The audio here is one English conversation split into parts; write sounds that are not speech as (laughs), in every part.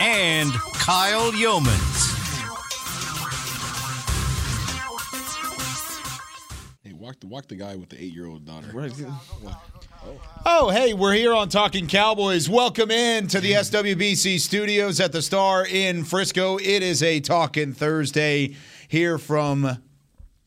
and Kyle Yeomans. Hey, walk the walk the guy with the eight year old daughter. Oh, hey, we're here on Talking Cowboys. Welcome in to the SWBC studios at the Star in Frisco. It is a Talking Thursday here from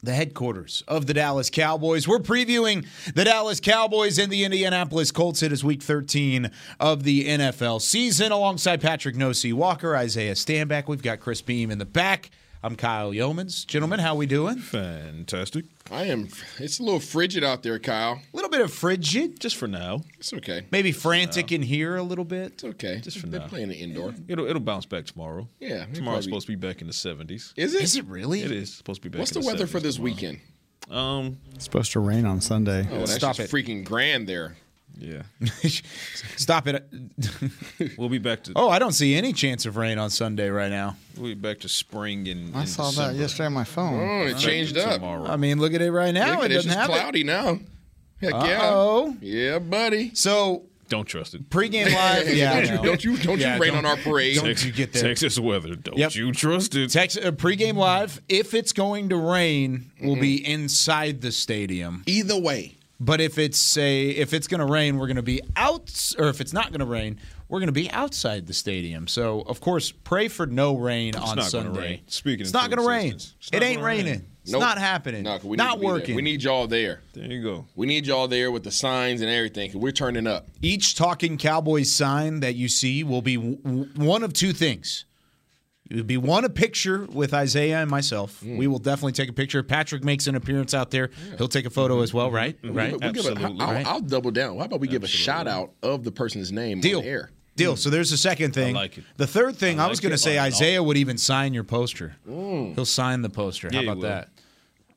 the headquarters of the Dallas Cowboys. We're previewing the Dallas Cowboys and the Indianapolis Colts. It is week 13 of the NFL season alongside Patrick Nosey Walker, Isaiah Stanback. We've got Chris Beam in the back. I'm Kyle Yeomans. Gentlemen, how we doing? Fantastic. I am. It's a little frigid out there, Kyle. A little bit of frigid, Just for now. It's okay. maybe frantic in here a little bit. It's okay. Just for now. They're now. playing it indoor. It'll it'll bounce back tomorrow. Yeah, we Tomorrow's probably- supposed to be back in the seventies. Is it? Is it really? It is supposed to be back. What's in the weather for this tomorrow. weekend? Um, It's supposed to rain on Sunday. Oh, that's Stop just it. freaking grand there. Yeah. (laughs) Stop it. (laughs) We'll be back to Oh, I don't see any chance of rain on Sunday right now. we'll be back to spring and. I in saw that yesterday on my phone. Oh, it changed up. tomorrow. I mean, look at it right now. Look it at it, it's doesn't just have cloudy now. Heck Uh-oh. yeah. Yeah, buddy. So Don't trust it. pregame live. (laughs) Yeah, don't, you, don't you don't Yeah, you rain don't- on our parade. don't you get there. Texas weather. Don't Yep. you trust it? Texas uh, pregame live. If it's going to rain, we'll be inside the stadium. Either way. But if it's a if it's going to rain, we're going to be out. Or if it's not going to rain, we're going to be outside the stadium. So of course, pray for no rain on not gonna Sunday. rain. Speaking it's not going to rain. It ain't gonna rain. raining. It's Nope. not happening. No, 'cause we not to be there. working. We need y'all there. There you go. We need y'all there with the signs and everything. we're turning up. Each Talking Cowboys sign that you see will be w- w- one of two things. It would be one a picture with Isaiah and myself. Mm. We will definitely take a picture. Patrick makes an appearance out there, he'll take a photo as well, right? Mm-hmm. Right. We'll give a- Absolutely. I'll, Right. I'll double down. How about we give a shout out of the person's name Deal. on air? Deal. So there's the second thing. like it. The third thing, I, I was going to say I like. Isaiah would even sign your poster. He'll sign the poster. How Yeah, he about that?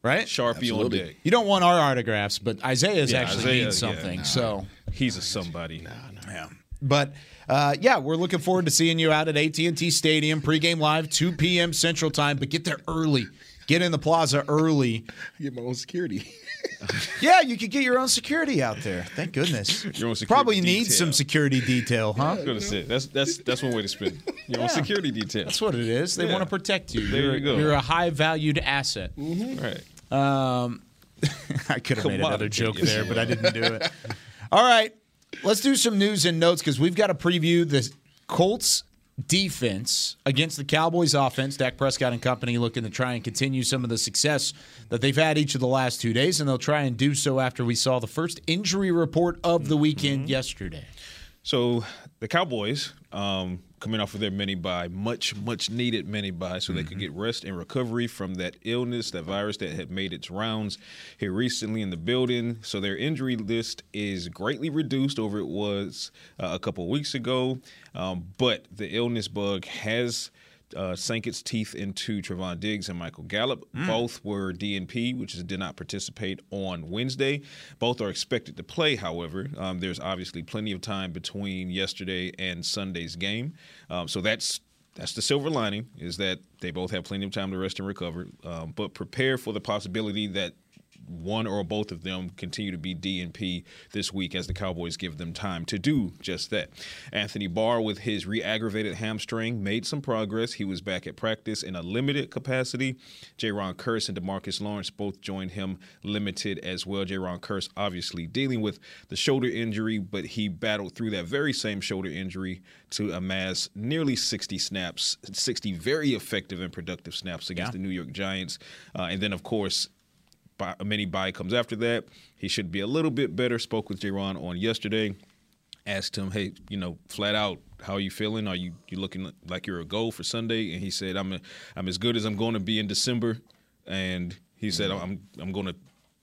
Right? Sharpie Absolutely. on deck. You don't want our autographs, but Isaiah's Yeah, actually Isaiah, means yeah, something. nah. So He's a somebody. Nah, Yeah. But uh, yeah, we're looking forward to seeing you out at AT&T Stadium pregame live 2 p.m. Central Time. But get there early. Get in the plaza early. Get my own security. (laughs) Yeah, you could get your own security out there. Thank goodness. (laughs) Your own security Probably need some security detail, huh? I was gonna say that's that's that's one way to spin it. Your own security detail. That's what it is. They Yeah. want to protect you. There you're, you go. you're a high valued asset. Right. Um, (laughs) I could have made another joke there, but I didn't do it. All right, let's do some news and notes because we've got to preview the Colts defense against the Cowboys offense. Dak Prescott and company looking to try and continue some of the success that they've had each of the last two days, and they'll try and do so after we saw the first injury report of the weekend yesterday. So the Cowboys, um, coming off of their mini bye, much much needed mini bye, so they could get rest and recovery from that illness, that virus that had made its rounds here recently in the building. So their injury list is greatly reduced over it was uh, a couple of weeks ago, um, but the illness bug has. Uh, sank its teeth into Trevon Diggs and Michael Gallup. Both were DNP, which is, did not participate on Wednesday. Both are expected to play, however. Um, there's obviously plenty of time between yesterday and Sunday's game. Um, so that's that's the silver lining is that they both have plenty of time to rest and recover. Um, but prepare for the possibility that one or both of them continue to be DNP this week as the Cowboys give them time to do just that. Anthony Barr, with his re aggravated hamstring, made some progress. He was back at practice in a limited capacity. Jayron Kearse and Demarcus Lawrence both joined him limited as well. Jayron Kearse obviously dealing with the shoulder injury, but he battled through that very same shoulder injury to amass nearly 60 snaps, 60 very effective and productive snaps against the New York Giants. Uh, and then, of course, bye, a mini bye comes after that. He should be a little bit better. Spoke with Jayron on yesterday. Asked him, hey, you know, flat out, how are you feeling? Are you you looking like you're a goal for Sunday? And he said, I'm a, I'm as good as I'm going to be in December. And he said, mm-hmm. I'm I'm going to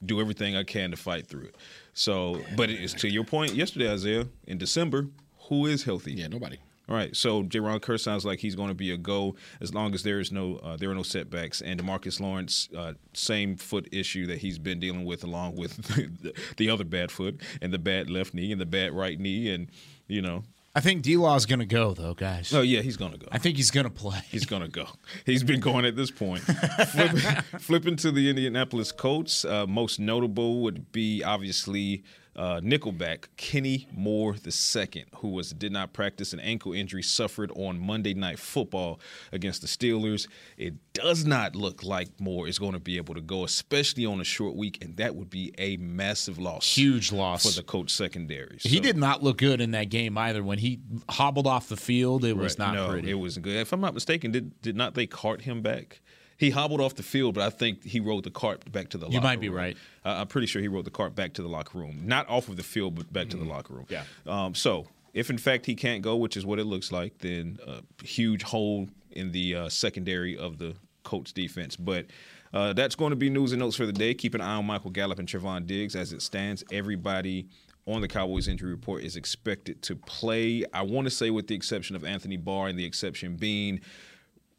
do everything I can to fight through it. So, but it's to your point yesterday, Isaiah. In December, who is healthy? Yeah, nobody. All right, so Jayron Kearse sounds like he's going to be a go as long as there is no uh, there are no setbacks. And Demarcus Lawrence, uh, same foot issue that he's been dealing with, along with (laughs) the, the other bad foot and the bad left knee and the bad right knee, and you know. I think D Law's going to go, though, guys. Oh yeah, he's going to go. I think he's going to play. He's gonna go. He's been going at this point. (laughs) Flip, flipping to the Indianapolis Colts, uh, most notable would be obviously uh, Nickelback Kenny Moore II, who was did not practice an ankle injury suffered on Monday Night Football against the Steelers. It does not look like Moore is going to be able to go, especially on a short week, and that would be a massive loss. Huge loss for the coach secondary. He did not look good in that game either. When he hobbled off the field, it was Right. not no, pretty. It wasn't good. If I'm not mistaken, did did not they cart him back? He hobbled off the field, but I think he rode the cart back to the. Locker room. You might be room. right. Uh, I'm pretty sure he rode the cart back to the locker room, not off of the field, but back to the locker room. Yeah. Um, so if in fact he can't go, which is what it looks like, then a huge hole in the uh, secondary of the Colts defense. But uh, that's going to be news and notes for the day. Keep an eye on Michael Gallup and Trevon Diggs as it stands. Everybody on the Cowboys injury report is expected to play. I want to say, with the exception of Anthony Barr, and the exception being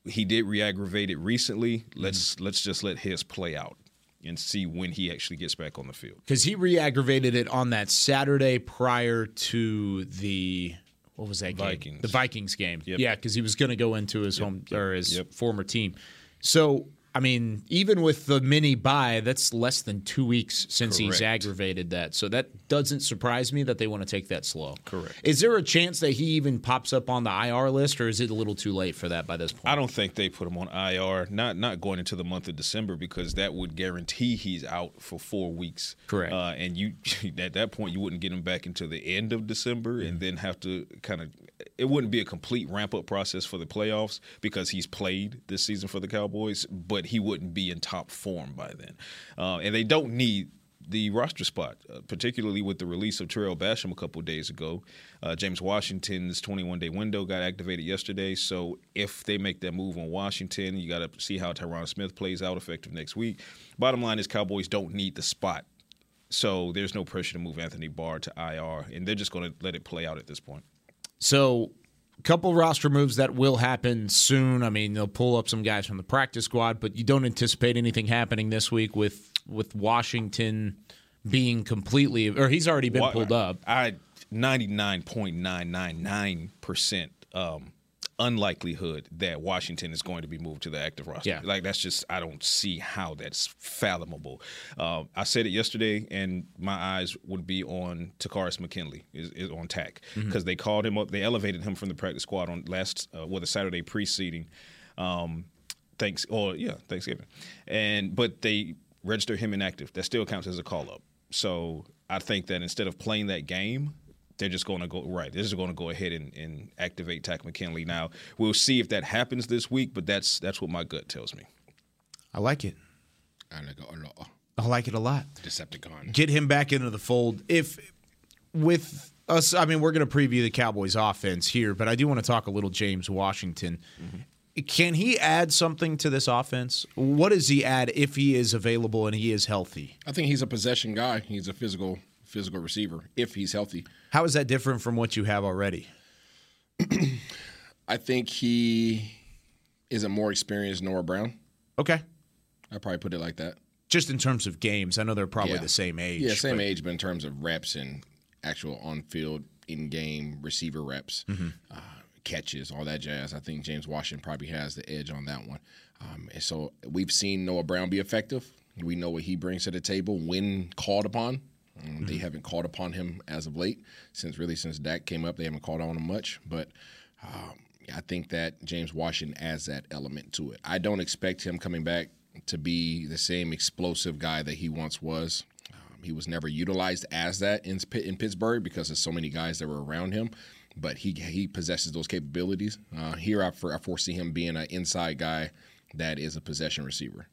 he did re-aggravate it recently. Mm-hmm. Let's let's just let his play out and see when he actually gets back on the field. because he re-aggravated it on that Saturday prior to the what was that game? Vikings. The Vikings game. Yep. Yeah, because he was going to go into his home or his Yep. former team. So I mean, even with the mini bye, that's less than two weeks since he's aggravated that. So that doesn't surprise me that they want to take that slow. Correct. Is there a chance that he even pops up on the IR list, or is it a little too late for that by this point? I don't think they put him on IR. Not not going into the month of December because that would guarantee he's out for four weeks. Correct. Uh, and you (laughs) at that point you wouldn't get him back until the end of December, and then have to kind of. It wouldn't be a complete ramp up process for the playoffs because he's played this season for the Cowboys, but he wouldn't be in top form by then. Uh, and they don't need the roster spot, uh, particularly with the release of Tarell Basham a couple days ago. Uh, James Washington's 21 day window got activated yesterday. So if they make that move on Washington, you got to see how Tyron Smith plays out effective next week. Bottom line is, Cowboys don't need the spot. So there's no pressure to move Anthony Barr to IR, and they're just going to let it play out at this point. So, couple roster moves that will happen soon. I mean, they'll pull up some guys from the practice squad, but you don't anticipate anything happening this week with with Washington being completely, or he's already been pulled up. I 99.999 percent um, unlikelihood that Washington is going to be moved to the active roster. Yeah. Like that's just I don't see how that's fathomable. Uh, I said it yesterday, and my eyes would be on Takkarist McKinley is, is on tack because they called him up. They elevated him from the practice squad on last uh, well the Saturday preceding. Um, thanks or yeah Thanksgiving, and but they register him inactive. That still counts as a call up. So I think that instead of playing that game, they're just going to go right. They're just going to go ahead and, and activate Tack McKinley. Now we'll see if that happens this week, but that's that's what my gut tells me. I like it. I like it a lot. I like it a lot. Decepticon. Get him back into the fold. If with us, I mean, we're going to preview the Cowboys' offense here, but I do want to talk a little James Washington. Can he add something to this offense? What does he add if he is available and he is healthy? I think he's a possession guy. He's a physical physical receiver if he's healthy. How is that different from what you have already? (clears throat) I think he is a more experienced Noah Brown. Okay. I probably put it like that. Just in terms of games, I know they're probably Yeah. the same age. Yeah, same but- age, but in terms of reps and actual on-field, in-game receiver reps, uh, catches, all that jazz, I think James Washington probably has the edge on that one. Um, and so we've seen Noah Brown be effective. We know what he brings to the table when called upon. Um, They haven't called upon him as of late, since really since Dak came up. They haven't called on him much, but um, I think that James Washington adds that element to it. I don't expect him coming back to be the same explosive guy that he once was. Um, he was never utilized as that in, in Pittsburgh because there's so many guys that were around him. But he he possesses those capabilities. Uh, here, I, for, I foresee him being an inside guy that is a possession receiver.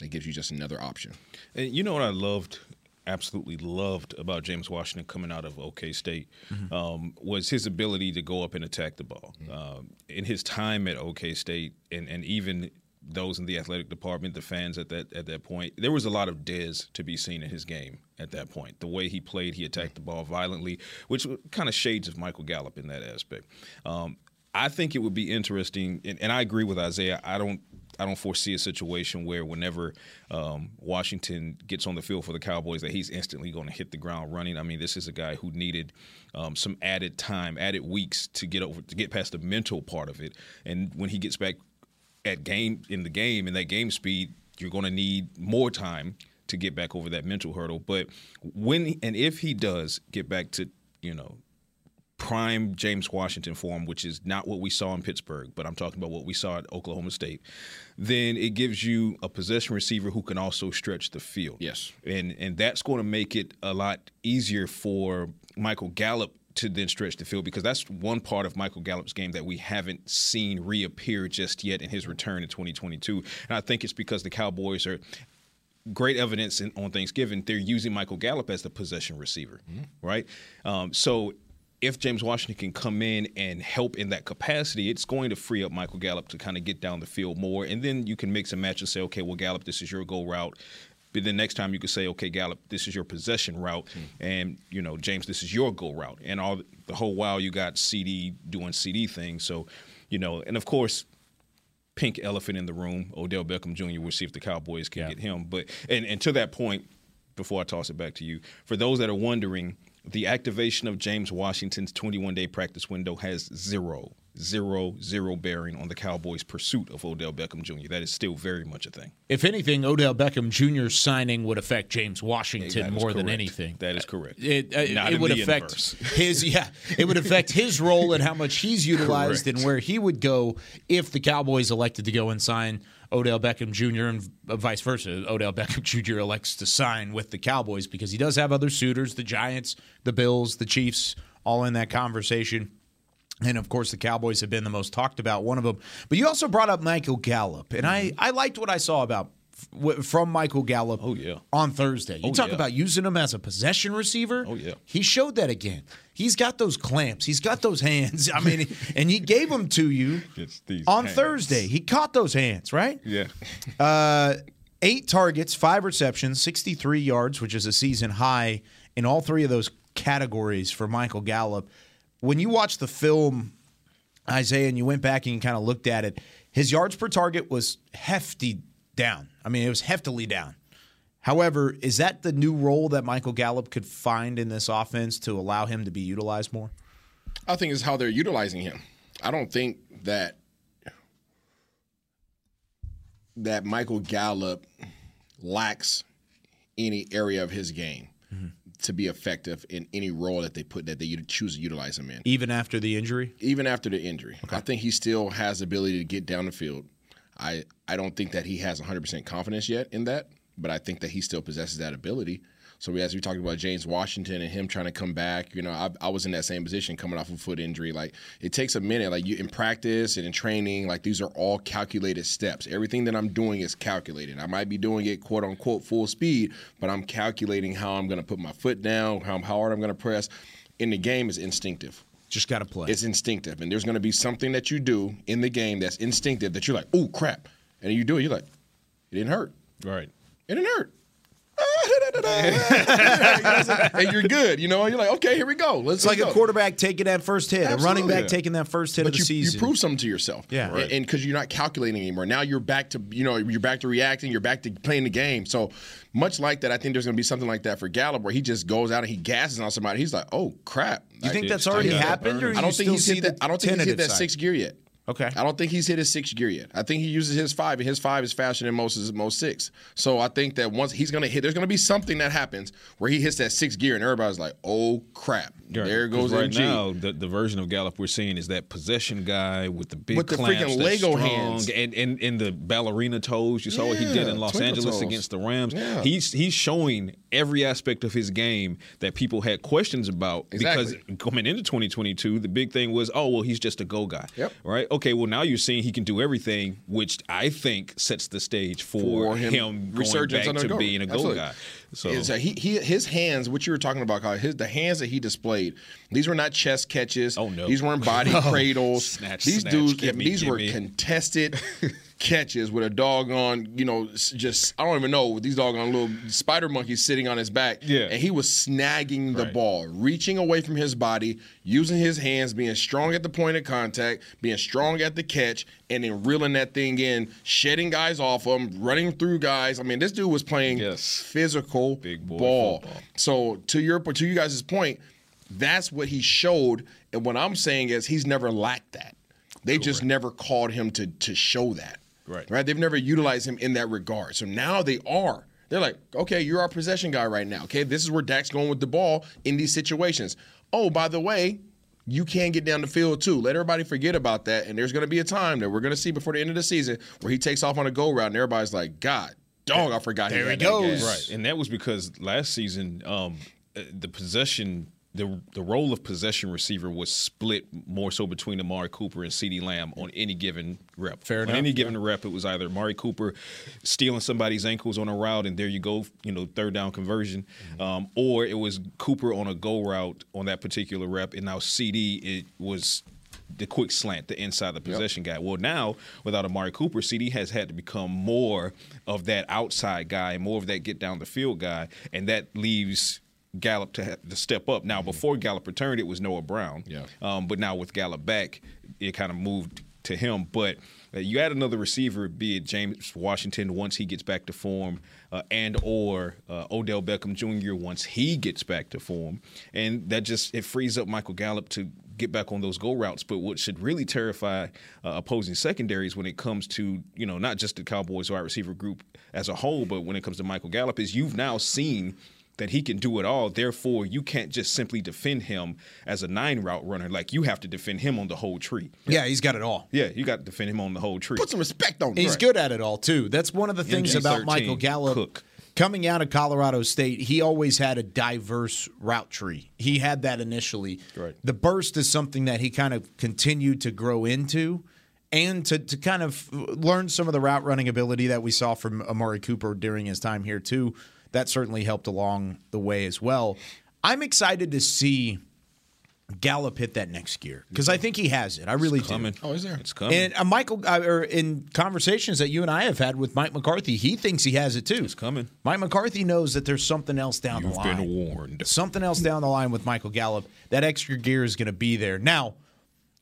That gives you just another option. And you know what I loved, absolutely loved about James Washington coming out of OK State um, was his ability to go up and attack the ball. Um, in his time at OK State, and, and even those in the athletic department, the fans at that at that point, there was a lot of Dez to be seen in his game at that point. The way he played, he attacked the ball violently, which kind of shades of Michael Gallup in that aspect. Um, I think it would be interesting, and, and I agree with Isaiah. I don't. I don't foresee a situation where whenever um, Washington gets on the field for the Cowboys that he's instantly going to hit the ground running. I mean, this is a guy who needed um, some added time, added weeks to get over to get past the mental part of it. And when he gets back at game in the game in that game speed, you're going to need more time to get back over that mental hurdle. But when and if he does get back to you know prime James Washington form, which is not what we saw in Pittsburgh, but I'm talking about what we saw at Oklahoma State, then it gives you a possession receiver who can also stretch the field. Yes. And and that's going to make it a lot easier for Michael Gallup to then stretch the field because that's one part of Michael Gallup's game that we haven't seen reappear just yet in his return in 2022. And I think it's because the Cowboys are great evidence in, on Thanksgiving. They're using Michael Gallup as the possession receiver, right? Um, so if James Washington can come in and help in that capacity, it's going to free up Michael Gallup to kind of get down the field more. And then you can mix and match and say, okay, well, Gallup, this is your go route. But then next time you could say, okay, Gallup, this is your possession route, hmm. and you know, James, this is your go route. And all the whole while you got CeeDee doing CeeDee things. So, you know, and of course, pink elephant in the room, Odell Beckham Jr. We'll see if the Cowboys can get him. But and, and to that point, before I toss it back to you, for those that are wondering, the activation of James Washington's 21 day practice window has zero, zero, zero bearing on the Cowboys' pursuit of Odell Beckham Jr. That is still very much a thing. If anything, Odell Beckham Jr.'s signing would affect James Washington more than anything. That is correct. It, uh, Not it would affect (laughs) his yeah. It would affect his role and how much he's utilized and where he would go if the Cowboys elected to go and sign Odell Beckham Jr. and vice versa. Odell Beckham (laughs) Jr. elects to sign with the Cowboys because he does have other suitors: the Giants, the Bills, the Chiefs, all in that conversation. And of course, the Cowboys have been the most talked about one of them. But you also brought up Michael Gallup, and I, I liked what I saw about f- from Michael Gallup. Oh, yeah. on Thursday. You Oh, talk yeah. about using him as a possession receiver. Oh, yeah. he showed that again. He's got those clamps. He's got those hands. I mean, (laughs) and he gave them to you on hands. Thursday. He caught those hands, right? Yeah. (laughs) Uh, eight targets, five receptions, 63 yards, which is a season high in all three of those categories for Michael Gallup. When you watch the film, Isaiah, and you went back and you kind of looked at it, his yards per target was hefty down. I mean, it was heftily down. However, is that the new role that Michael Gallup could find in this offense to allow him to be utilized more? I think it's how they're utilizing him. I don't think that that Michael Gallup lacks any area of his game mm-hmm. To be effective in any role that they put that they choose to utilize him in. Even after the injury? Even after the injury, I think he still has the ability to get down the field. I I don't think that he has 100% confidence yet in that, but I think that he still possesses that ability. So as we talked about James Washington and him trying to come back, you know, I, I was in that same position coming off a foot injury. Like it takes a minute. Like you in practice and in training, like these are all calculated steps. Everything that I'm doing is calculated. I might be doing it quote unquote full speed, but I'm calculating how I'm going to put my foot down, how hard I'm going to press. In the game is instinctive. Just got to play. It's instinctive, and there's going to be something that you do in the game that's instinctive that you're like, "Oh crap," and you do it. You're like, "It didn't hurt. Right. It didn't hurt." (laughs) and you're good, you know. You're like, okay, here we go. Let's It's like let's a go. quarterback taking that first hit, a running Absolutely. back taking that first hit But of the you, season. you prove something to yourself, Yeah. And- And because you're not calculating anymore. Now you're back to you know you're back to reacting. You're back to playing the game. So much like that, I think there's going to be something like that for Gallup, where he just goes out and he gasses on somebody. He's like, oh crap. you think that's already happened, or I don't think he's hit that. I don't think he's hit that side? sixth gear yet. Okay. I don't think he's hit his sixth gear yet. I think he uses his five, and his five is faster than most most six. So I think that once he's gonna hit, there's gonna be something that happens where he hits that sixth gear, and everybody's like, "Oh crap, Right. there goes right MG." now. The, the version of Gallup we're seeing is that possession guy with the big With the clamps, freaking Lego hands. and, and and the ballerina toes. You saw what he did in Los Angeles toes. against the Rams. Yeah. He's he's showing every aspect of his game that people had questions about Exactly. because coming into 2022, the big thing was, oh well, he's just a go guy. Yep. Right. Okay. Well, now you're seeing he can do everything, which I think sets the stage for, for him, him, resurgence back to go. being a Absolutely. guy. So It's, uh, he, he, his hands, what you were talking about, Kyle, his the hands that he displayed. These were not chest catches. Oh, no. These weren't body (laughs) cradles. Snatch, these snatch, dudes, gimme, these were gimme. contested (laughs) catches with a doggone, you know, just I don't even know with these doggone little spider monkeys sitting on his back. Yeah. and he was snagging the Right. ball, reaching away from his body, using his hands, being strong at the point of contact, being strong at the catch, and then reeling that thing in, shedding guys off him, running through guys. I mean, this dude was playing Yes. physical Big boy ball. football. So to your to you guys' point, that's what he showed. And what I'm saying is he's never lacked that. They just never called him to to show that. Right. Right. They've never utilized him in that regard. So now they are. They're like, okay, you're our possession guy right now. Okay, this is where Dak's going with the ball in these situations. Oh, by the way, you can get down the field too. Let everybody forget about that. And there's going to be a time that we're going to see before the end of the season where he takes off on a go route, and everybody's like, God, dog, I forgot. There he that goes. Right, and that was because last season, um, uh, the possession, the the role of possession receiver was split more so between Amari Cooper and CeeDee Lamb on any given rep. Fair on enough, any given rep, it was either Amari Cooper stealing somebody's ankles on a route, and there you go, you know, third down conversion, um, or it was Cooper on a go route on that particular rep, and now CeeDee it was the quick slant, the inside of the possession guy. Well, now without Amari Cooper, CeeDee has had to become more of that outside guy, more of that get down the field guy, and that leaves Gallup to have to step up. Now, before Gallup returned, it was Noah Brown. Yeah. Um, but now with Gallup back, it kind of moved to him. But uh, you add another receiver, be it James Washington once he gets back to form, uh, and or uh, Odell Beckham Jr. once he gets back to form, and that just it frees up Michael Gallup to get back on those go routes. But what should really terrify uh, opposing secondaries when it comes to you know not just the Cowboys wide receiver group as a whole, but when it comes to Michael Gallup, is you've now seen that he can do it all. Therefore, you can't just simply defend him as a nine route runner. Like you have to defend him on the whole tree. Yeah, he's got it all. Yeah, you got to defend him on the whole tree. Put some respect on him. He's good at it all too. That's one of the things about NC-13, Michael Gallup. Cook. Coming out of Colorado State, he always had a diverse route tree. He had that initially. Right. The burst is something that he kind of continued to grow into and to, to kind of learn some of the route running ability that we saw from Amari Cooper during his time here too. That certainly helped along the way as well. I'm excited to see Gallup hit that next gear because I think he has it. I really do. coming. Oh, is there? It's coming. And uh, Michael, uh, or in conversations that you and I have had with Mike McCarthy, he thinks he has it too. It's coming. Mike McCarthy knows that there's something else down You've the line. been warned. Something else down the line with Michael Gallup. That extra gear is going to be there. Now,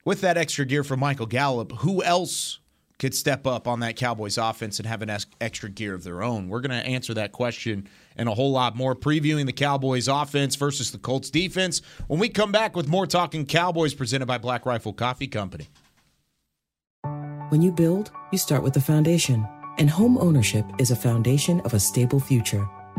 with that extra gear for Michael Gallup, who else could step up on that Cowboys offense and have an extra gear of their own? We're going to answer that question and a whole lot more, previewing the Cowboys offense versus the Colts defense when we come back with more Talking Cowboys presented by Black Rifle Coffee Company. When you build, you start with the foundation. And home ownership is a foundation of a stable future.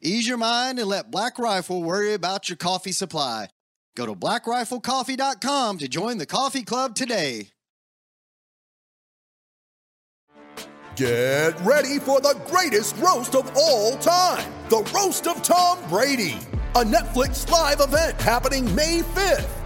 Ease your mind and let Black Rifle worry about your coffee supply. Go to blackriflecoffee.com to join the coffee club today. Get ready for the greatest roast of all time the Roast of Tom Brady, a Netflix live event happening May 5th.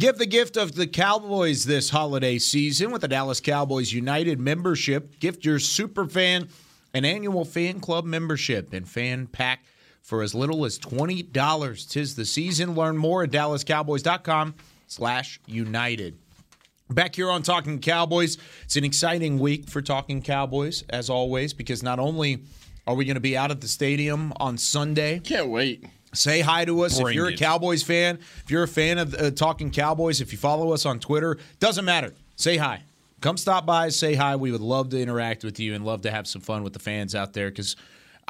Give the gift of the Cowboys this holiday season with the Dallas Cowboys United membership. Gift your super fan an annual fan club membership and fan pack for as little as $20. Tis the season. Learn more at dallascowboys.com slash united. Back here on Talking Cowboys, it's an exciting week for Talking Cowboys, as always, because not only are we going to be out at the stadium on Sunday. Can't wait. Say hi to us Bring if you're it. a Cowboys fan. If you're a fan of uh, Talking Cowboys, if you follow us on Twitter, doesn't matter. Say hi. Come stop by, say hi. We would love to interact with you and love to have some fun with the fans out there because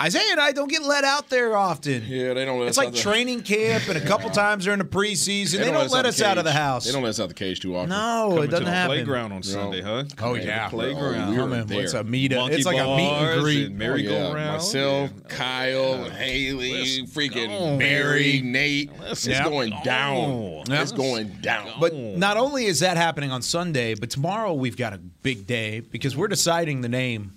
Isaiah and I don't get let out there often. Yeah, they don't let It's us like out the- training camp and a couple (laughs) times during the preseason. They, don't, let us out of the house. They don't let us out the cage too often. No, Coming it doesn't to the happen. playground on Sunday, huh? Oh Coming to the yeah, playground. we were there. What's a meet? Monkey It's like a meet and greet. and merry-go-round. Myself, Yeah. Kyle, Haley, Let's freaking go. Barry, Nate. It's going down. Yeah. It's going down. But not only is that happening on Sunday, but tomorrow we've got a big day because we're deciding the name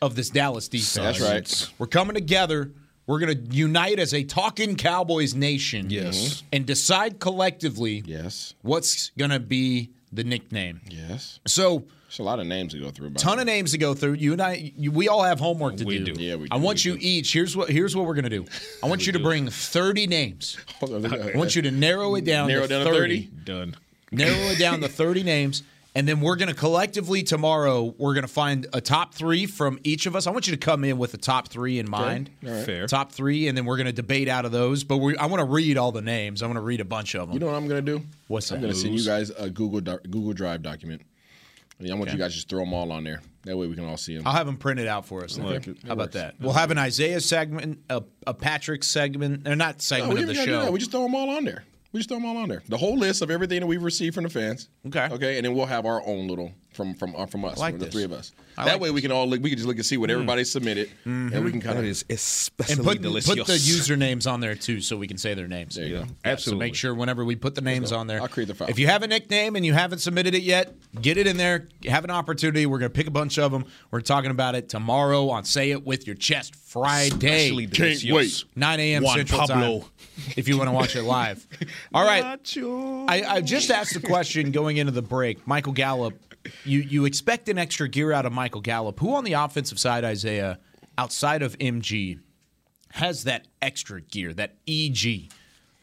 of this Dallas defense. That's right. We're coming together. We're going to unite as a talking Cowboys nation. Yes. Mm-hmm. And decide collectively yes, what's going to be the nickname. yes. So, There's a lot of names to go through. by ton the of names to go through. You and I, you, we all have homework to We do. do. Yeah, we do. I want we you do. each. Here's what. Here's what we're gonna do. I want (laughs) you to bring 30 names. (laughs) I want you to narrow it down. Narrow to down to 30. 30? Done. narrow it down to 30 (laughs) names and then we're going to collectively tomorrow we're going to find a top three from each of us i want you to come in with a top three in mind All right. Fair. top three and then we're going to debate out of those but we, i want to read all the names i want to read a bunch of them You know what I'm gonna do? What's up? I'm that? gonna send you guys a Google doc- Google Drive document. And I want you guys to just throw them all on there. That way we can all see them. i'll have them printed out for us then. like how about that we'll have an isaiah segment a, a patrick segment or not No, segment we of the ain't do that. show We just throw them all on there. We just throw them all on there. The whole list of everything that we've received from the fans. Okay. Okay, and then we'll have our own little from from uh, from us, like from the this. three of us. I that like way we can all look. We can just look and see what everybody submitted, and we can kind That of is especially and put, delicious. put the (laughs) usernames on there too so we can say their names There you go. So Absolutely. make sure whenever we put the names on there, I'll create the file. If you have a nickname and you haven't submitted it yet, get it in there. Have an opportunity. We're going to pick a bunch of them. We're talking about it tomorrow on Say It With Your Chest Friday, Especially Can't wait. 9 a.m. Juan Central Pablo. Time. If you want to watch it live. (laughs) All right. I, I just asked the question going into the break. Michael Gallup, you, you expect an extra gear out of Michael Gallup. Who on the offensive side, Isaiah, outside of MG, has that extra gear, that EG,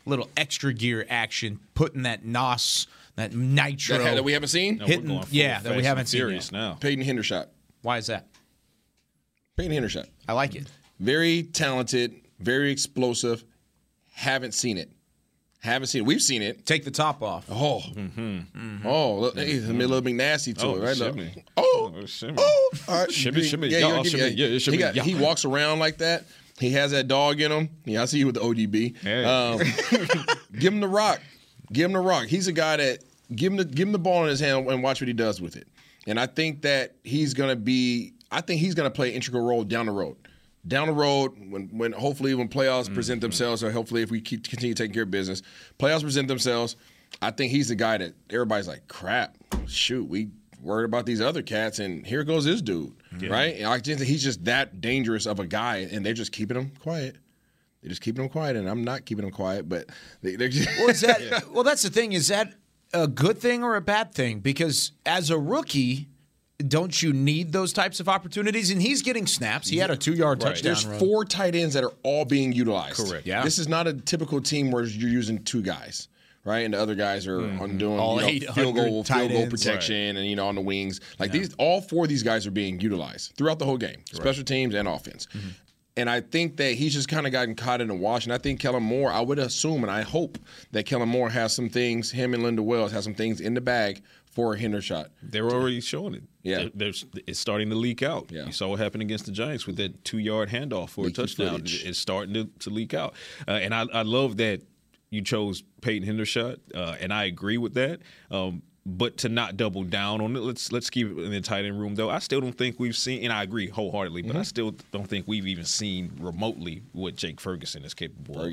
little extra gear action, putting that NOS, that nitro. that, that we haven't seen. No, we're hitting- yeah, that we haven't seen Furious yet. now. Peyton Hendershot. Why is that? Peyton Hendershot. I like it. Very talented, very explosive. Haven't seen it. Haven't seen it. We've seen it. Take the top off. Oh, oh, look, he's a little bit nasty to Oh, it, right? shimmy. Look. Oh, Oh, shimmy. oh, all right. Shimmy, Yeah, shimmy. Yeah, Yeah, oh, shimmy. Yeah, he, shimmy. got- he walks around like that. He has that dog in him. Yeah, I see you with the ODB. Hey. Um, (laughs) give him the rock. Give him the rock. He's a guy that give him the give him the ball in his hand and watch what he does with it. And I think that he's gonna be. I think he's gonna play an integral role down the road. Down the road, when when hopefully when playoffs mm, present mm. themselves, or hopefully if we keep continue taking care of business, playoffs present themselves. I think he's the guy that everybody's like, crap, shoot, we worried about these other cats, and here goes this dude, right? And I just think he's just that dangerous of a guy, and they're just keeping him quiet. They're just keeping him quiet, and I'm not keeping him quiet, but they, they're just. Well, is that (laughs) well? That's the thing. Is that a good thing or a bad thing? Because as a rookie, don't you need those types of opportunities? And he's getting snaps. He had a two-yard touchdown. There's run. four tight ends that are all being utilized. Correct. Yeah. This is not a typical team where you're using two guys, right? And the other guys are mm-hmm. on doing All you know, field goal, field goal ends. protection, and you know on the wings. Like these, all four of these guys are being utilized throughout the whole game, special teams and offense. Mm-hmm. And I think that he's just kind of gotten caught in the wash. And I think Kellen Moore, I would assume and I hope that Kellen Moore has some things, him and Lunda Wells has some things in the bag for a Hendershot. They're already showing it. Yeah. there's it's starting to leak out. Yeah. You saw what happened against the Giants with that two yard handoff for Leaky a touchdown. footage. It's starting to, to leak out, uh, and I, I love that you chose Peyton Hendershot, uh, and I agree with that. Um, but to not double down on it, let's let's keep it in the tight end room though. I still don't think we've seen, and I agree wholeheartedly, but I still don't think we've even seen remotely what Jake Ferguson is capable of.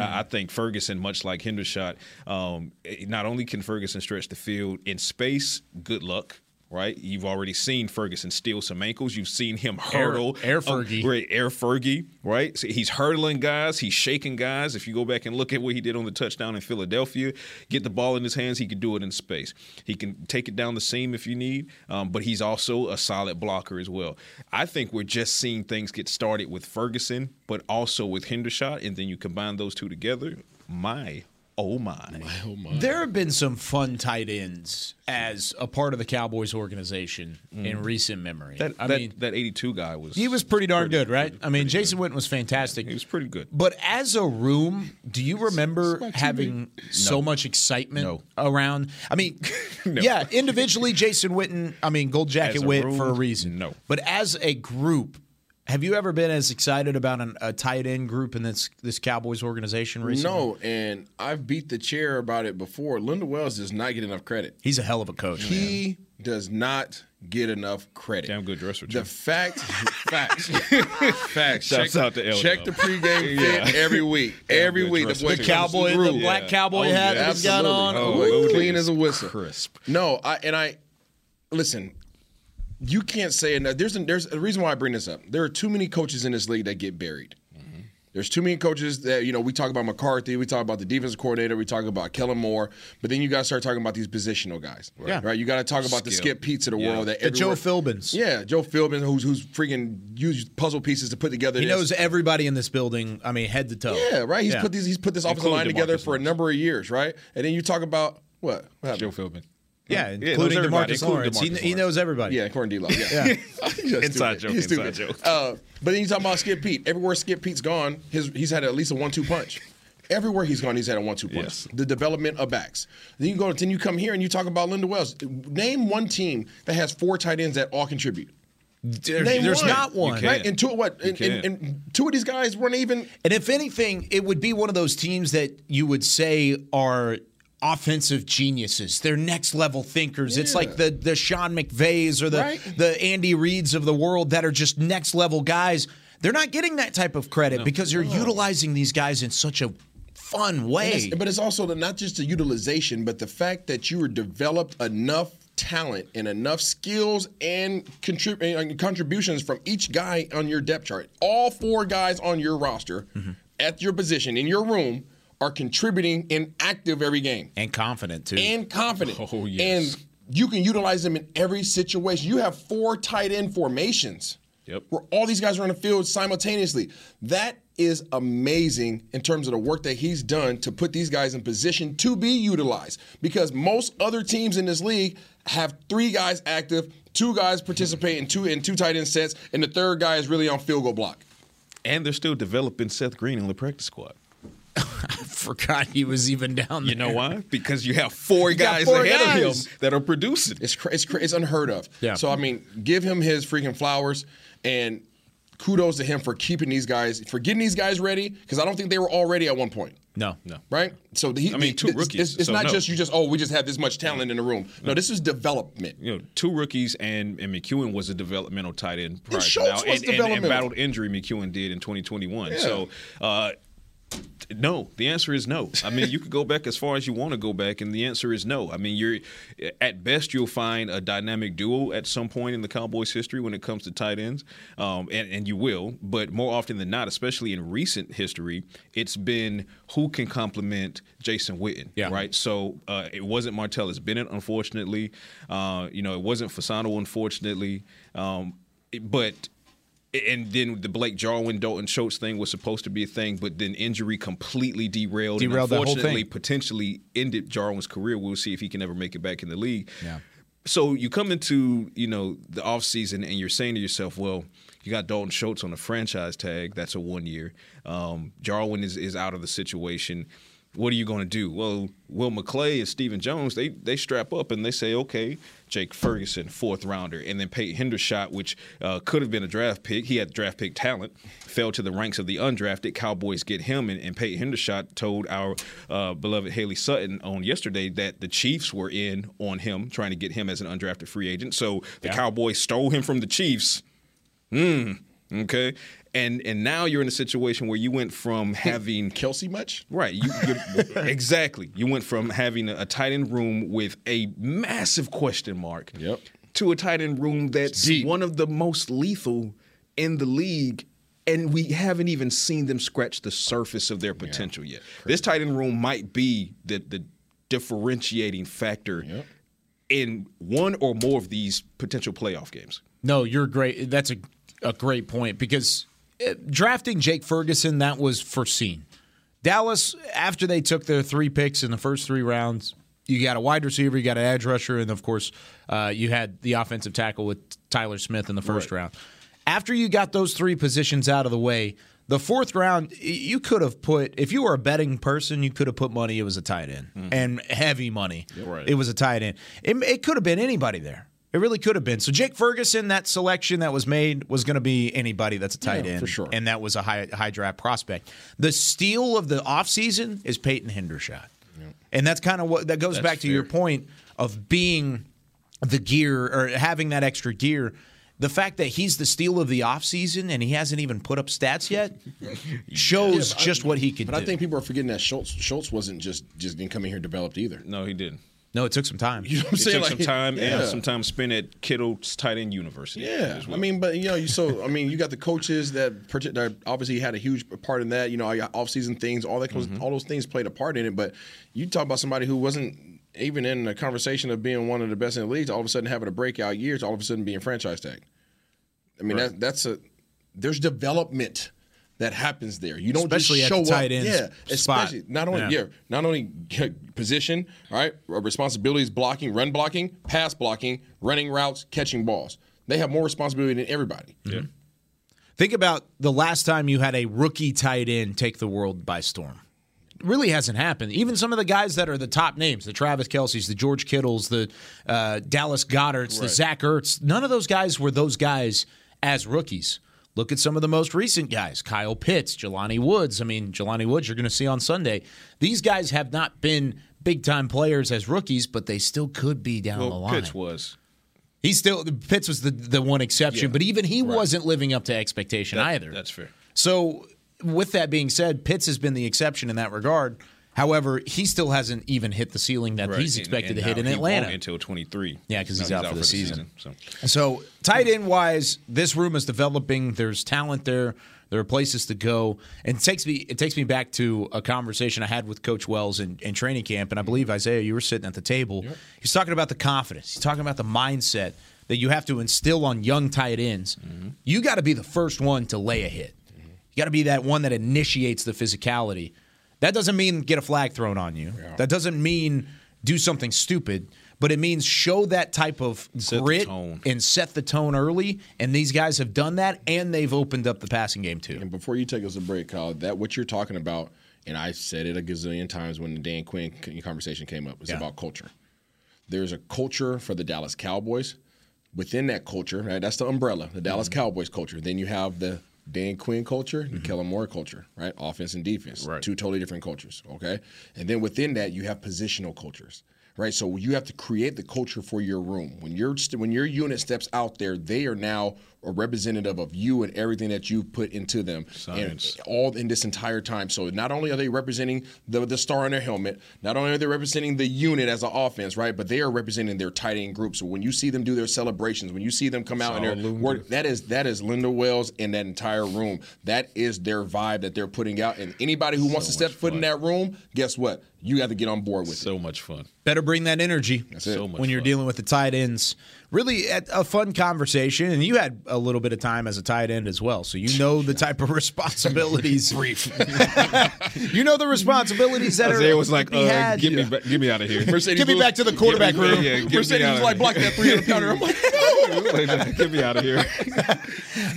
I, I think Ferguson, much like Hendershot, um, not only can Ferguson stretch the field in space, good luck. Right, you've already seen Ferguson steal some ankles. You've seen him hurdle, air uh, Fergie. right, air Fergie. Right, so he's hurdling guys, he's shaking guys. If you go back and look at what he did on the touchdown in Philadelphia, get the ball in his hands, he can do it in space. He can take it down the seam if you need, um, but he's also a solid blocker as well. I think we're just seeing things get started with Ferguson, but also with Hendershot, and then you combine those two together. My Oh, oh my, oh my. There have been some fun tight ends as a part of the Cowboys organization in mm. recent memory. That I that, mean, that 82 guy was he was pretty darn good, right? I mean, Jason Witten was fantastic. he was pretty good. But as a room, do you remember having so much excitement No. around? I mean, (laughs) yeah, individually, Jason Witten, I mean, Gold Jacket As Witt room, for a reason. no. But as a group, have you ever been as excited about an, a tight end group in this this Cowboys organization recently? No, and I've beat the chair about it before. Lunda Wells does not get enough credit. He's a hell of a coach. He does not get enough credit. Damn good dresser. The fact, (laughs) facts, facts. Shouts check, out to Elder. check the pregame (laughs) fit Yeah. every week. Every week, the boy The cowboy, through. the black Yeah. cowboy Oh, hat yeah, that he's got on. Oh, clean as a whistle. Crisp. No, I and I listen. You can't say enough. There's a, there's a reason why I bring this up. There are too many coaches in this league that get buried. Mm-hmm. There's too many coaches that you know. We talk about McCarthy, we talk about the defensive coordinator, we talk about Kellen Moore, but then you got to start talking about these positional guys. Yeah. right. You got to talk about the Skip. Skip Peete's of the Yeah. world. That The Joe everywhere- Philbins. Yeah, Joe Philbin, who's who's freaking used puzzle pieces to put together. He this. knows everybody in this building. I mean, head to toe. Yeah, right. He's Yeah. put these. He's put this offensive Including line together DeMarcus for a number of years, right? And then you talk about what? what Joe happened? Philbin. Yeah, Yeah, including knows everybody, Demarcus including Lawrence. He, DeMarcus he knows everybody. Yeah, according to D-Lo. Yeah. You're Inside joke, You're inside stupid. joke. Uh, but then you talk about Skip Peete. Everywhere Skip Peete's gone, his he's had at least a one-two punch. Everywhere he's gone, he's had a one-two punch. Yes. The development of backs. Then you go. Then you come here and you talk about Lunda Wells. Name one team that has four tight ends that all contribute. There's, Name there's one. not one. Right? And two what? And, and, and two of these guys weren't even. And if anything, it would be one of those teams that you would say are offensive geniuses. They're next level thinkers. It's like the the Sean McVays or the Right. the Andy Reids of the world that are just next level guys. They're not getting that type of credit because you're utilizing these guys in such a fun way. it's- but it's also the, not just the utilization, but the fact that you were developed enough talent and enough skills and contrib- and contributions from each guy on your depth chart. All four guys on your roster mm-hmm. at your position in your room are contributing and active every game and confident too. and confident. (laughs) Oh, yes. And you can utilize them in every situation. You have four tight end formations. Yep. Where all these guys are on the field simultaneously. That is amazing in terms of the work that he's done to put these guys in position to be utilized. Because most other teams in this league have three guys active, two guys participate in two in two tight end sets, and the third guy is really on field goal block. And they're still developing Seth Green on the practice squad. (laughs) I forgot he was even down there. You know why? Because you have four You guys four ahead guys. of him that are producing. It's cra- it's, cra- it's unheard of. Yeah. So I mean, give him his freaking flowers and kudos to him for keeping these guys for getting these guys ready because I don't think they were all ready at one point. No. No. Right? So the, I mean, two it's, rookies, It's, it's so not no. just you just oh we just have this much talent in the room. No, this is development. You know, two rookies and, and McKeon was a developmental tight end prior to Schultz now, was and, and, and battled injury. McKeon did in 2021. Yeah. So. Uh, no, the answer is no. I mean, you could go back as far as you want to go back, and the answer is no. I mean, you're at best you'll find a dynamic duo at some point in the Cowboys' history when it comes to tight ends, um, and and you will. But more often than not, especially in recent history, it's been who can complement Jason Witten, Yeah. right? So uh, it wasn't Martellus Bennett, unfortunately. Uh, you know, it wasn't Fasano, unfortunately. Um, but and then the Blake Jarwin Dalton Schultz thing was supposed to be a thing, but then injury completely derailed. Derailed and unfortunately, potentially ended Jarwin's career. We'll see if he can ever make it back in the league. Yeah. So you come into you know the offseason and you're saying to yourself, well, you got Dalton Schultz on a franchise tag. That's a one year. Um, Jarwin is is out of the situation. What are you going to do? Well, Will McClay and Stephen Jones, they they strap up and they say, okay, Jake Ferguson, fourth rounder, and then Peyton Hendershot, which uh, could have been a draft pick. He had draft pick talent, fell to the ranks of the undrafted. Cowboys get him, and, and Peyton Hendershot told our uh, beloved Haley Sutton on yesterday that the Chiefs were in on him, trying to get him as an undrafted free agent. So the Yeah. Cowboys stole him from the Chiefs. Hmm. Okay. And and now you're in a situation where you went from (laughs) having Kelsey much, right? You (laughs) exactly. You went from having a, a tight end room with a massive question mark, yep, to a tight end room that's one of the most lethal in the league. And we haven't even seen them scratch the surface of their potential yet. This tight end room might be the the differentiating factor in one or more of these potential playoff games. No, you're great. That's a, a great point because uh, drafting Jake Ferguson, that was foreseen. Dallas, after they took their three picks in the first three rounds, you got a wide receiver, you got an edge rusher, and of course, uh, you had the offensive tackle with Tyler Smith in the first round. After you got those three positions out of the way, the fourth round, you could have put, if you were a betting person, you could have put money it was a tight end and heavy money. Right. It was a tight end. It, it could have been anybody there. It really could have been. So Jake Ferguson, that selection that was made was going to be anybody that's a tight Yeah, end for sure. and that was a high high draft prospect. The steal of the offseason is Peyton Hendershot. And that's kind of what that goes That's back to your point of being the gear or having that extra gear. The fact that he's the steal of the offseason and he hasn't even put up stats yet (laughs) shows Yeah, but I- just what he could do. But do. I think people are forgetting that Schultz Schultz wasn't just just didn't come in here developed either. No, he didn't. No, it took some time. (laughs) You know what I'm It saying? took some time yeah. and some time spent at Kittle's tight end university. Yeah, well. I mean, but you know, you so I mean, you got the coaches that, that obviously had a huge part in that. You know, off-season things, all that, Mm-hmm. all those things played a part in it. But you talk about somebody who wasn't even in the conversation of being one of the best in the league, to all of a sudden having a breakout year, to all of a sudden being franchise tag. I mean, that, that's a there's development that happens there. You don't Especially at just the show tight up, end yeah. spot. Especially not only Yeah. yeah, not only position, all right, responsibilities blocking, run blocking, pass blocking, running routes, catching balls. They have more responsibility than everybody. Yeah. Think about the last time you had a rookie tight end take the world by storm. It really hasn't happened. Even some of the guys that are the top names, the Travis Kelces, the George Kittles, the uh, Dallas Goederts, the Zach Ertz, none of those guys were those guys as rookies. Look at some of the most recent guys Kyle Pitts, Jelani Woods. I mean, Jelani Woods, you're going to see on Sunday. These guys have not been big time players as rookies, but they still could be down the line. Pitts was. He's still Pitts was the the one exception, Yeah. but even he Right. wasn't living up to expectation That- either. That's fair. So, with that being said, Pitts has been the exception in that regard. However, he still hasn't even hit the ceiling that Right. he's expected and to hit in Atlanta. until 23. Yeah, because he's Now out for the season. so. So, tight end wise, this room is developing. There's talent there. There are places to go, and it takes me it takes me back to a conversation I had with Coach Wells in, in training camp, and I believe Isaiah, you were sitting at the table. He's talking about the confidence. He's talking about the mindset that you have to instill on young tight ends. Mm-hmm. You got to be the first one to lay a hit. You got to be that one that initiates the physicality. That doesn't mean get a flag thrown on you. That doesn't mean do something stupid, but it means show that type of Set grit and set the tone early. And these guys have done that, and they've opened up the passing game too. And before you take us a break, Kyle, that what you're talking about, and I said it a gazillion times when the Dan Quinn conversation came up, is Yeah. about culture. There's a culture for the Dallas Cowboys. Within that culture, right, that's the umbrella, the Dallas Mm-hmm. Cowboys culture. Then you have the Dan Quinn culture and Mm-hmm. Kellen Moore culture, right? Offense and defense, Right. two totally different cultures. Okay, and then within that you have positional cultures, right? So you have to create the culture for your room. When your when your unit steps out there, they are now a representative of you and everything that you've put into them, Science. and all in this entire time. So not only are they representing the the star on their helmet, not only are they representing the unit as an offense, right? But they are representing their tight end group. So when you see them do their celebrations, when you see them come out and all they're work, that is that is Lunda Wells in that entire room. That is their vibe that they're putting out. And anybody who wants to step foot in that room, guess what? You got to get on board with it. so much fun. Better bring that energy That's it. So much when you're fun. dealing with the tight ends. Really, a fun conversation, and you had a little bit of time as a tight end as well, so you know the type of (laughs) responsibilities. Brief. (laughs) you know the responsibilities that Isaiah are was like, uh, had. "Get me, back, get me out of here." Mercedes Give me (laughs) back to the quarterback room. Yeah, me Mercedes was like, block that 300 pounder. I'm like, "No, get me out of here.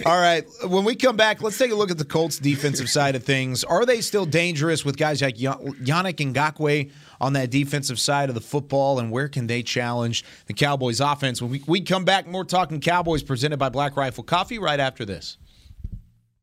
All right. When we come back, let's take a look at the Colts' defensive side of things. Are they still dangerous with guys like Yan- Yannick Ngakoue on that defensive side of the football, and where can they challenge the Cowboys' offense? When we, we come back, more talking Cowboys presented by Black Rifle Coffee right after this.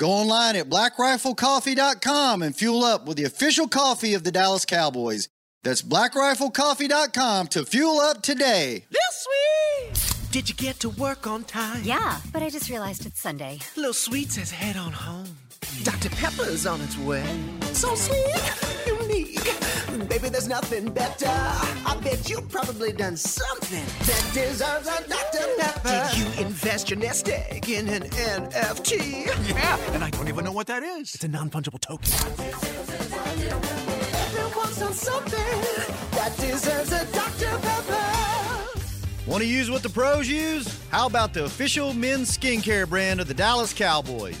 Go online at blackriflecoffee.com and fuel up with the official coffee of the Dallas Cowboys. That's blackriflecoffee.com to fuel up today. Lil Sweet! Did you get to work on time? Yeah, but I just realized it's Sunday. Lil Sweet says head on home. Dr. Pepper's on its way. So sweet, unique. Baby, there's nothing better. I bet you've probably done something that deserves a Dr. Pepper. Did you invest your nest egg in an NFT? Yeah, and I don't even know what that is. It's a non fungible token. Everyone's done something that deserves a Dr. Pepper. Want to use what the pros use? How about the official men's skincare brand of the Dallas Cowboys?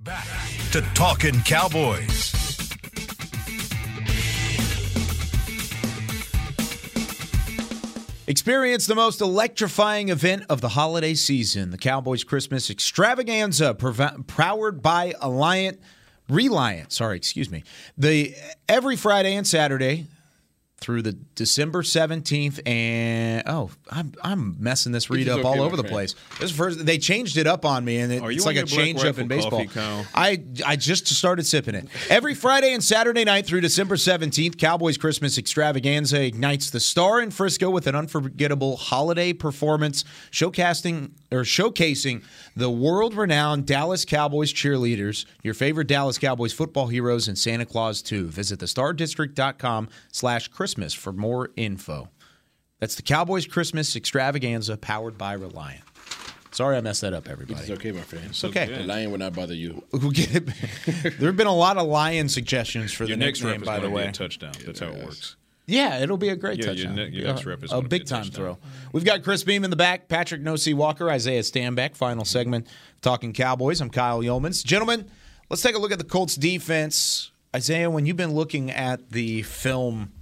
Back to Talking Cowboys. Experience the most electrifying event of the holiday season, the Cowboys Christmas Extravaganza, powered by Alliant, Reliant. Sorry, excuse me. The every Friday and Saturday through the December seventeenth, and oh, I'm I'm messing this read up okay, all over the place. This first they changed it up on me, and it, it's like a change up in baseball. coffee, I I just started sipping it. Every Friday and Saturday night through December 17th, Cowboys Christmas Extravaganza ignites the star in Frisco with an unforgettable holiday performance showcasing or showcasing the world-renowned Dallas Cowboys cheerleaders, your favorite Dallas Cowboys football heroes, and Santa Claus too. Visit thestardistrict.com slash Christmas for more info. That's the Cowboys Christmas Extravaganza powered by Reliant. Sorry I messed that up, everybody. It's okay, my friend. It's okay. The lion will not bother you. (laughs) We'll get it. (laughs) there have been a lot of lion suggestions for Your the next nickname, by the way. touchdown. That's how it works. Yeah, it'll be a great Yeah, your touchdown. ne- your next rep is a big time touchdown. throw. We've got Chris Beam in the back, Patrick Nosey Walker, Isaiah Stanback. Final segment, talking Cowboys. I'm Kyle Youmans. Gentlemen, let's take a look at the Colts defense. Isaiah, when you've been looking at the film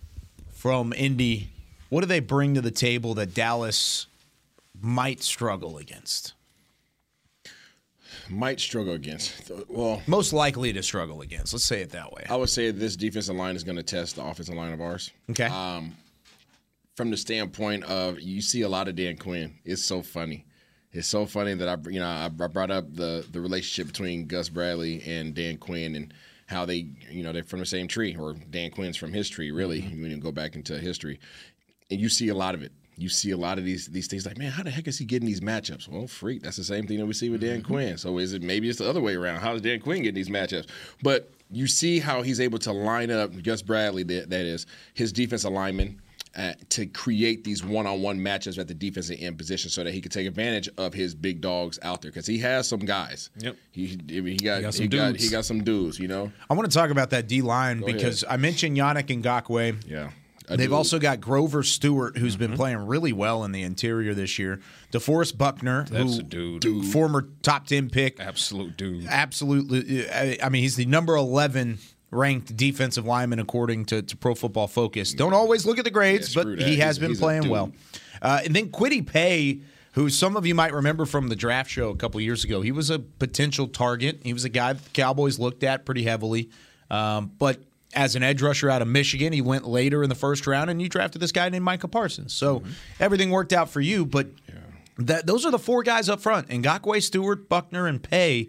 from Indy, what do they bring to the table that Dallas might struggle against? Might struggle against. Well, most likely to struggle against. Let's say it that way. I would say this defensive line is going to test the offensive line of ours. Okay. Um, from the standpoint of you see a lot of Dan Quinn. It's so funny. It's so funny that I, you know, I brought up the the relationship between Gus Bradley and Dan Quinn and how they, you know, they're from the same tree, or Dan Quinn's from his tree, really. Mm-hmm. When you go back into history, and you see a lot of it. You see a lot of these these things like, man, how the heck is he getting these matchups? Well, freak, that's the same thing that we see with Dan Mm-hmm. Quinn. So is it maybe it's the other way around? How is Dan Quinn getting these matchups? But you see how he's able to line up Gus Bradley, that, that is his defensive lineman. Uh, to create these one-on-one matchups at the defensive end position, so that he could take advantage of his big dogs out there, because he has some guys. Yep. He he got he got got, some he got, dudes. he got some dudes. You know. I want to talk about that D line Go because ahead. I mentioned Yannick Ngakoue. Yeah. A They've dude. also got Grover Stewart, who's Mm-hmm. been playing really well in the interior this year. DeForest Buckner, That's who a dude. former top ten pick, Absolute dude. absolutely. I I mean, he's the number eleven ranked defensive lineman according to, to Pro Football Focus. Don't always look at the grades, Yeah, but that. he has He's- been he's playing well. Uh, and then Kwity Paye, who some of you might remember from the draft show a couple years ago, he was a potential target. He was a guy that the Cowboys looked at pretty heavily. Um, but as an edge rusher out of Michigan, he went later in the first round, and you drafted this guy named Micah Parsons. So Mm-hmm. everything worked out for you. But that those are the four guys up front: Ngakoue, Stewart, Buckner, and Paye.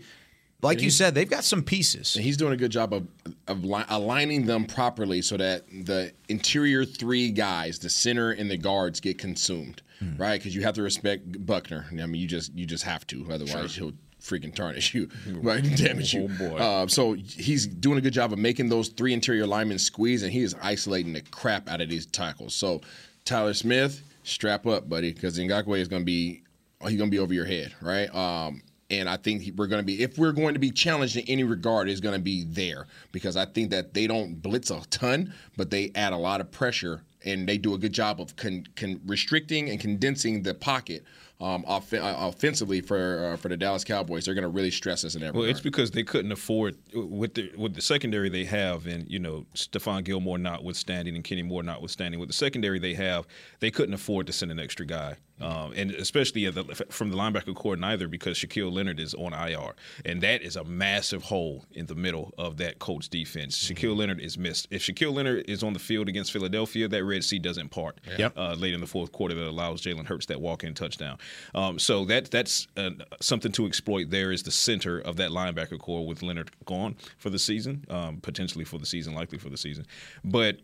Like you said, they've got some pieces. And he's doing a good job of of li- aligning them properly so that the interior three guys, the center and the guards, get consumed, Hmm. right? Because you have to respect Buckner. I mean, you just you just have to, otherwise he'll freaking tarnish you, (laughs) right? Damage you. Oh, boy. Uh, so he's doing a good job of making those three interior linemen squeeze, and he is isolating the crap out of these tackles. So Tyler Smith, strap up, buddy, because Ngakoue is going to be he's going to be over your head, right? Um, and I think we're going to be, if we're going to be challenged in any regard, is going to be there because I think that they don't blitz a ton, but they add a lot of pressure and they do a good job of con, con, restricting and condensing the pocket um, off, uh, offensively for uh, for the Dallas Cowboys. They're going to really stress us in that Well, regard. it's because they couldn't afford with the with the secondary they have, and you know Stephon Gilmore notwithstanding and Kenny Moore notwithstanding. With the secondary they have, they couldn't afford to send an extra guy, um, and especially at the, from the linebacker corps neither, because Shaquille Leonard is on IR, and that is a massive hole in the middle of that Colts defense. Shaquille Leonard is missed. If Shaquille Leonard is on the field against Philadelphia, that Red Sea doesn't part. Yep. Uh, late in the fourth quarter, that allows Jalen Hurts that walk-in touchdown. Um, so that that's uh, something to exploit. There is the center of that linebacker corps with Leonard gone for the season, um, potentially for the season, likely for the season. But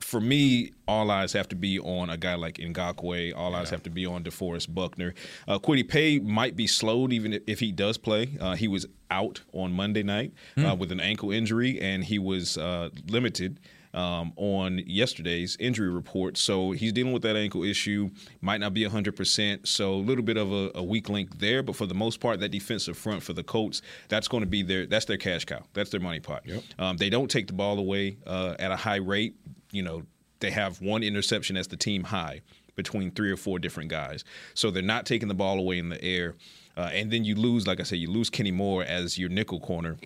for me, all eyes have to be on a guy like Ngakoue. All eyes have to be on DeForest Buckner. Uh, Kwity Paye might be slowed even if- he does play. Uh, he was out on Monday night uh, with an ankle injury, and he was uh, limited um, on yesterday's injury report. So he's dealing with that ankle issue. Might not be 100%. So a little bit of a, a weak link there. But for the most part, that defensive front for the Colts, that's going to be their that's their cash cow. That's their money pot. Um, they don't take the ball away uh, at a high rate. You know, they have one interception as the team high between three or four different guys. So they're not taking the ball away in the air. Uh, and then you lose, like I said, you lose Kenny Moore as your nickel corner.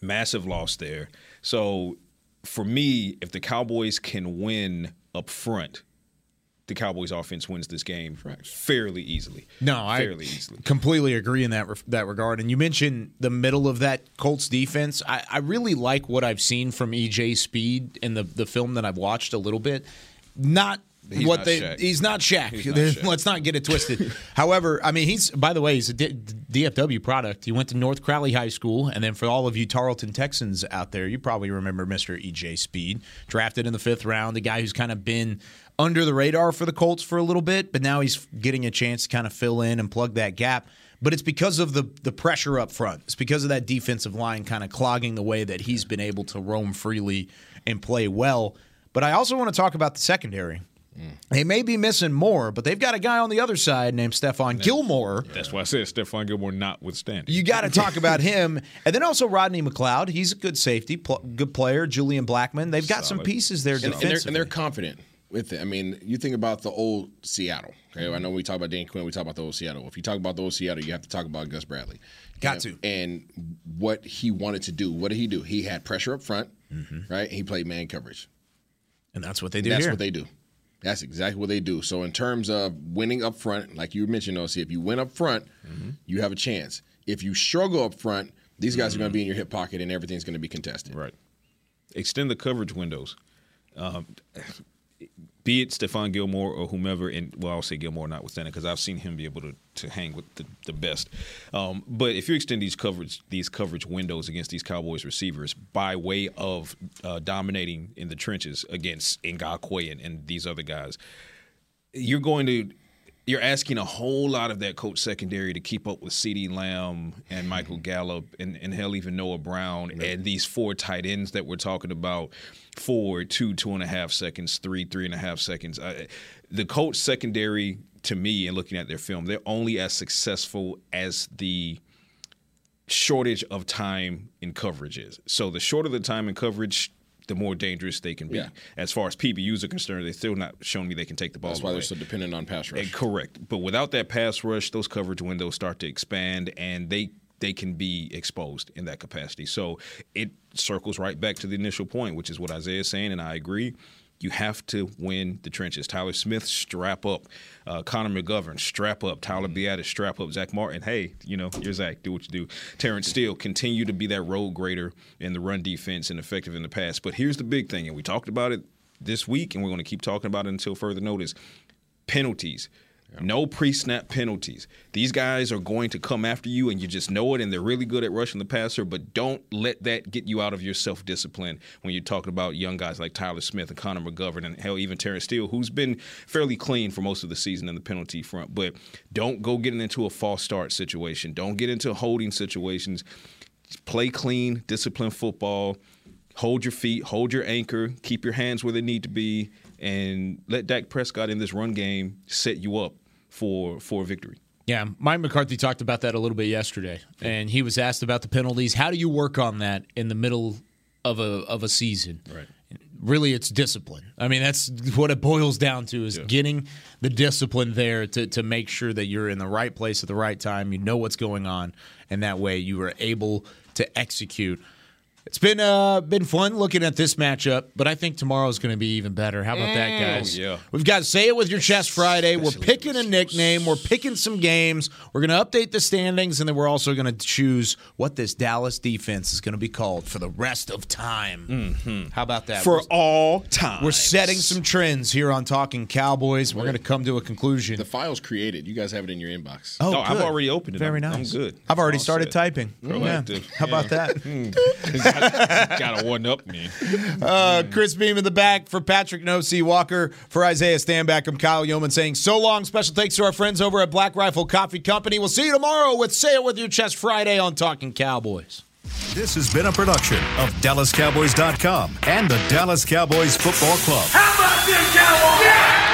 Massive loss there. So for me, if the Cowboys can win up front, the Cowboys offense wins this game fairly easily. No, I fairly easily. completely agree in that that regard. And you mentioned the middle of that Colts defense. I, I really like what I've seen from EJ Speed in the the film that I've watched a little bit. Not He's what they Shaq. he's not Shaq. He's not (laughs) Shaq. Let's not get it twisted. However, I mean he's by the way he's a D- DFW product. He went to North Crowley High School, and then for all of you Tarleton Texans out there, you probably remember Mr. EJ Speed, drafted in the fifth round, the guy who's kind of been under the radar for the Colts for a little bit, but now he's getting a chance to kind of fill in and plug that gap. But it's because of the the pressure up front. It's because of that defensive line kind of clogging the way that he's been able to roam freely and play well. But I also want to talk about the secondary. Mm. They may be missing Moore, but they've got a guy on the other side named Stephon Gilmore. That's why I said Stephon Gilmore notwithstanding. You got to talk about him, and then also Rodney McLeod. He's a good safety, pl- good player. Julian Blackmon. They've got some pieces there and, and they're, and they're confident with it. I mean, you think about the old Seattle. Okay, I know we talk about Dan Quinn, we talk about the old Seattle. If you talk about the old Seattle, you have to talk about Gus Bradley. Got and, And what he wanted to do. What did he do? He had pressure up front, Mm-hmm. right? He played man coverage. and that's what they do That's here. what they do. That's exactly what they do. So in terms of winning up front, like you mentioned, OC, if you win up front, Mm-hmm. you have a chance. If you struggle up front, these guys are going to be in your hip pocket and everything's going to be contested. Right. Extend the coverage windows. Um, be it Stephon Gilmore or whomever, and well, I'll say Gilmore notwithstanding, because I've seen him be able to, to hang with the, the best. Um, but if you extend these coverage these coverage windows against these Cowboys receivers by way of uh, dominating in the trenches against Ngakoue and, and these other guys, you're going to you're asking a whole lot of that coach secondary to keep up with CeeDee Lamb and Michael Gallup and, and hell even Noah Brown and these four tight ends that we're talking about four, two, two and a half seconds, three, three and a half seconds. Uh, the coach secondary, to me, and looking at their film, they're only as successful as the shortage of time in coverage is. So the shorter the time in coverage, the more dangerous they can be. Yeah. As far as PBUs are concerned, they're still not showing me they can take the ball. That's why away. they're so dependent on pass rush. Eh, correct. But without that pass rush, those coverage windows start to expand and they they can be exposed in that capacity. So it circles right back to the initial point, which is what Isaiah is saying, and I agree. You have to win the trenches. Tyler Smith, strap up. Uh, Connor McGovern, strap up. Tyler Biadasz, strap up. Zach Martin, hey, you know, you're Zach. Do what you do. Terence Steele, continue to be that road grader in the run defense and effective in the pass. But here's the big thing, and we talked about it this week, and we're going to keep talking about it until further notice. Penalties. No pre snap penalties. These guys are going to come after you, and you just know it, and they're really good at rushing the passer, but don't let that get you out of your self discipline when you're talking about young guys like Tyler Smith and Connor McGovern, and hell, even Terence Steele, who's been fairly clean for most of the season in the penalty front. But don't go getting into a false start situation. Don't get into holding situations. Play clean, discipline football. Hold your feet, hold your anchor, keep your hands where they need to be, and let Dak Prescott in this run game set you up for for victory. Yeah, Mike McCarthy talked about that a little bit yesterday, and he was asked about the penalties. How do you work on that in the middle of a of a season? Right. Really, it's discipline. I mean, that's what it boils down to: is getting the discipline there to to make sure that you're in the right place at the right time. You know what's going on, and that way you are able to execute. It's been uh, been fun looking at this matchup, but I think tomorrow's going to be even better. How about that, mm. guys? Oh, yeah. We've got Say It With Your Chest Friday. We're picking a nickname. We're picking some games. We're going to update the standings, and then we're also going to choose what this Dallas defense is going to be called for the rest of time. Mm-hmm. How about that? For We're- all time. We're setting some trends here on Talking Cowboys. We're going to come to a conclusion. The file's created. You guys have it in your inbox. Oh, No, I've already opened it. Very I'm- I'm good. I've already All started set. typing. Proactive. Yeah. How about that? (laughs) Hmm. Got to one up me. Uh, Chris Beam in the back for Patrick No C. Walker for Isaiah Stanback. I'm Kyle Yeoman saying so long. Special thanks to our friends over at Black Rifle Coffee Company. We'll see you tomorrow with Say It With Your Chest Friday on Talking Cowboys. This has been a production of DallasCowboys.com and the Dallas Cowboys Football Club. How about this, Cowboys?